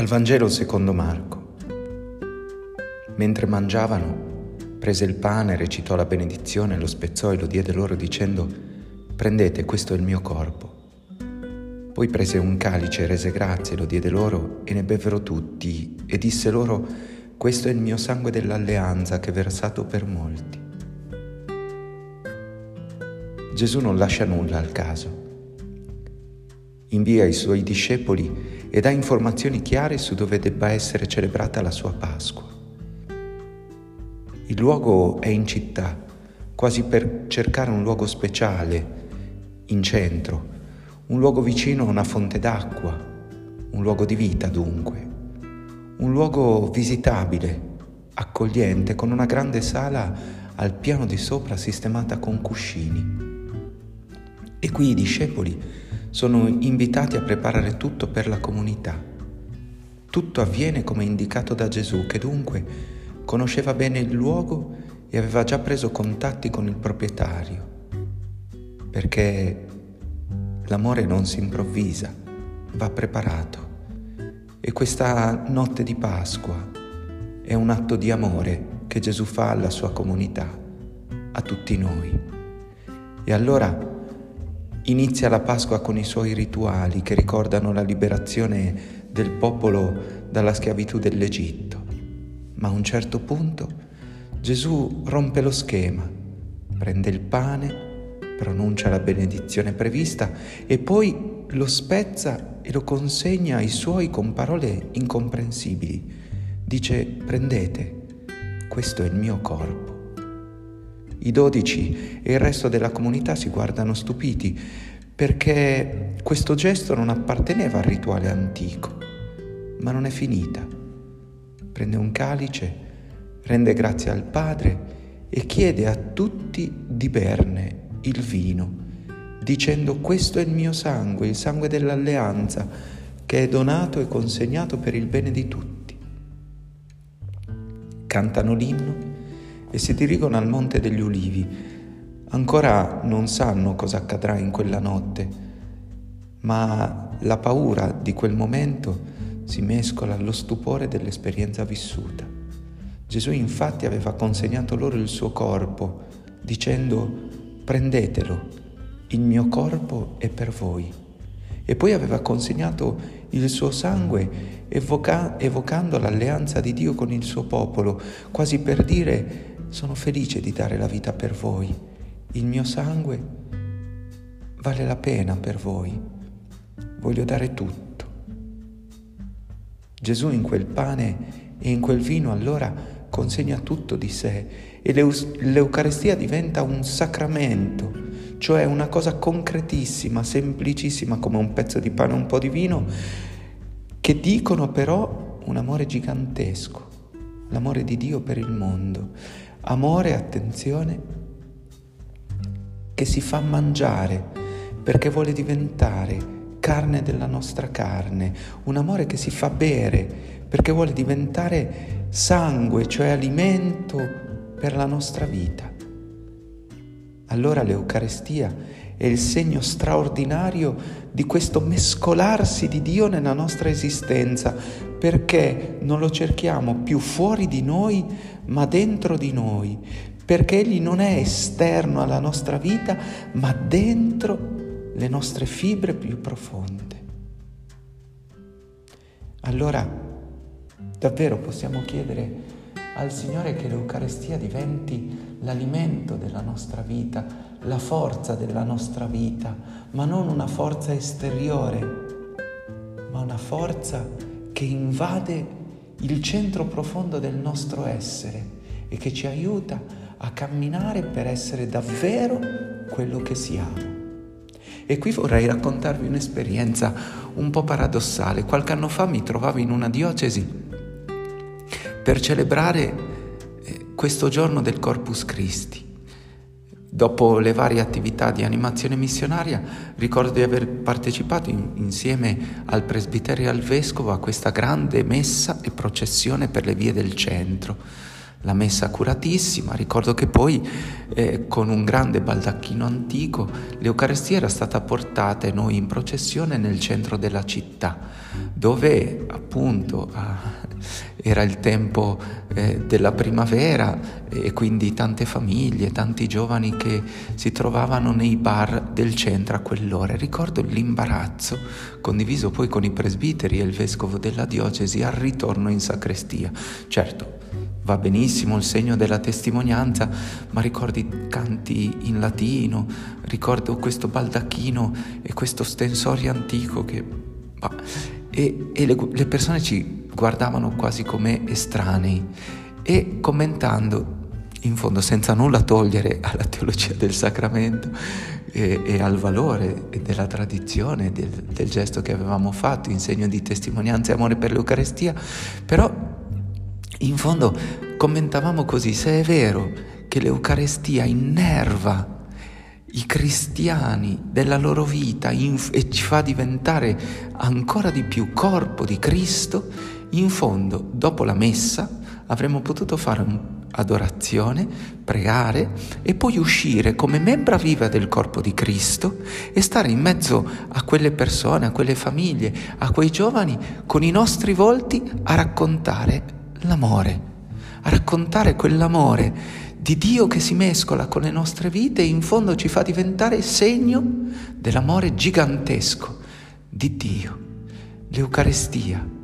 Dal Vangelo secondo Marco. Mentre mangiavano, prese il pane, recitò la benedizione, lo spezzò e lo diede loro dicendo, prendete, questo è il mio corpo. Poi prese un calice, rese grazie, lo diede loro e ne bevvero tutti e disse loro, questo è il mio sangue dell'alleanza che è versato per molti. Gesù non lascia nulla al caso. Invia i suoi discepoli e dà informazioni chiare su dove debba essere celebrata la sua Pasqua. Il luogo è in città, quasi per cercare un luogo speciale, in centro, un luogo vicino a una fonte d'acqua, un luogo di vita dunque, un luogo visitabile, accogliente, con una grande sala al piano di sopra sistemata con cuscini. E qui i discepoli sono invitati a preparare tutto per la comunità. Tutto avviene come indicato da Gesù, che dunque conosceva bene il luogo e aveva già preso contatti con il proprietario, perché l'amore non si improvvisa, va preparato. E questa notte di Pasqua è un atto di amore che Gesù fa alla sua comunità, a tutti noi. E allora Inizia la Pasqua con i suoi rituali che ricordano la liberazione del popolo dalla schiavitù dell'Egitto. Ma a un certo punto Gesù rompe lo schema, prende il pane, pronuncia la benedizione prevista e poi lo spezza e lo consegna ai suoi con parole incomprensibili. Dice prendete, questo è il mio corpo. I dodici e il resto della comunità si guardano stupiti perché questo gesto non apparteneva al rituale antico, ma non è finita. Prende un calice, rende grazie al Padre e chiede a tutti di berne il vino, dicendo questo è il mio sangue, il sangue dell'alleanza, che è donato e consegnato per il bene di tutti. Cantano l'inno e si dirigono al Monte degli Ulivi. Ancora non sanno cosa accadrà in quella notte, ma la paura di quel momento si mescola allo stupore dell'esperienza vissuta. Gesù infatti aveva consegnato loro il suo corpo, dicendo prendetelo, il mio corpo è per voi. E poi aveva consegnato il suo sangue evoca- evocando l'alleanza di Dio con il suo popolo, quasi per dire sono felice di dare la vita per voi. Il mio sangue vale la pena per voi. Voglio dare tutto. Gesù in quel pane e in quel vino allora consegna tutto di sé e l'Eucarestia diventa un sacramento, cioè una cosa concretissima, semplicissima come un pezzo di pane e un po' di vino, che dicono però un amore gigantesco, l'amore di Dio per il mondo. Amore, attenzione, che si fa mangiare perché vuole diventare carne della nostra carne, un amore che si fa bere perché vuole diventare sangue, cioè alimento per la nostra vita. Allora l'Eucarestia è il segno straordinario di questo mescolarsi di Dio nella nostra esistenza, perché non lo cerchiamo più fuori di noi, ma dentro di noi, perché Egli non è esterno alla nostra vita, ma dentro le nostre fibre più profonde. Allora, davvero possiamo chiedere al Signore che l'Eucarestia diventi l'alimento della nostra vita, la forza della nostra vita, ma non una forza esteriore, ma una forza che invade il centro profondo del nostro essere e che ci aiuta a camminare per essere davvero quello che siamo. E qui vorrei raccontarvi un'esperienza un po' paradossale. Qualche anno fa mi trovavo in una diocesi per celebrare eh, questo giorno del Corpus Christi. Dopo le varie attività di animazione missionaria, ricordo di aver partecipato in, insieme al presbiterio e al vescovo a questa grande messa e processione per le vie del centro. la messa curatissima, ricordo che poi eh, con un grande baldacchino antico l'Eucarestia era stata portata e noi in processione nel centro della città, dove appunto ah, era il tempo eh, della primavera e quindi tante famiglie, tanti giovani che si trovavano nei bar del centro a quell'ora. Ricordo l'imbarazzo condiviso poi con i presbiteri e il vescovo della diocesi al ritorno in sacrestia. Certo, va benissimo il segno della testimonianza, ma ricordi canti in latino, ricordo questo baldacchino e questo stensorio antico che... Bah, e, e le, le persone ci guardavano quasi come estranei e commentando in fondo senza nulla togliere alla teologia del sacramento e, e al valore della tradizione, del, del, gesto che avevamo fatto in segno di testimonianza e amore per l'Eucarestia, però in fondo commentavamo così, se è vero che l'Eucarestia innerva i cristiani della loro vita inf- e ci fa diventare ancora di più corpo di Cristo, in fondo, dopo la messa, avremmo potuto fare un'adorazione, pregare e poi uscire come membra viva del corpo di Cristo e stare in mezzo a quelle persone, a quelle famiglie, a quei giovani con i nostri volti a raccontare l'amore, a raccontare quell'amore di Dio che si mescola con le nostre vite e in fondo ci fa diventare segno dell'amore gigantesco di Dio. L'Eucarestia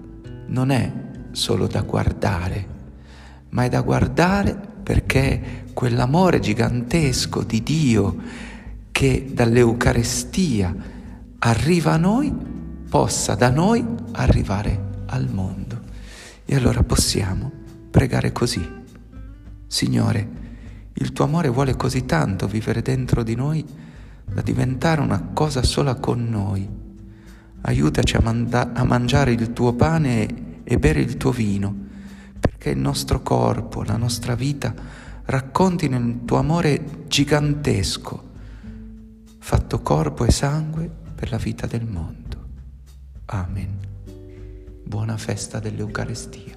non è solo da guardare, ma è da guardare perché quell'amore gigantesco di Dio che dall'Eucarestia arriva a noi possa da noi arrivare al mondo. E allora possiamo pregare così. Signore, il tuo amore vuole così tanto vivere dentro di noi da diventare una cosa sola con noi. Aiutaci a, manda- a mangiare il tuo pane e, bere il tuo vino, perché il nostro corpo, la nostra vita raccontino il tuo amore gigantesco, fatto corpo e sangue per la vita del mondo. Amen buona festa dell'Eucarestia.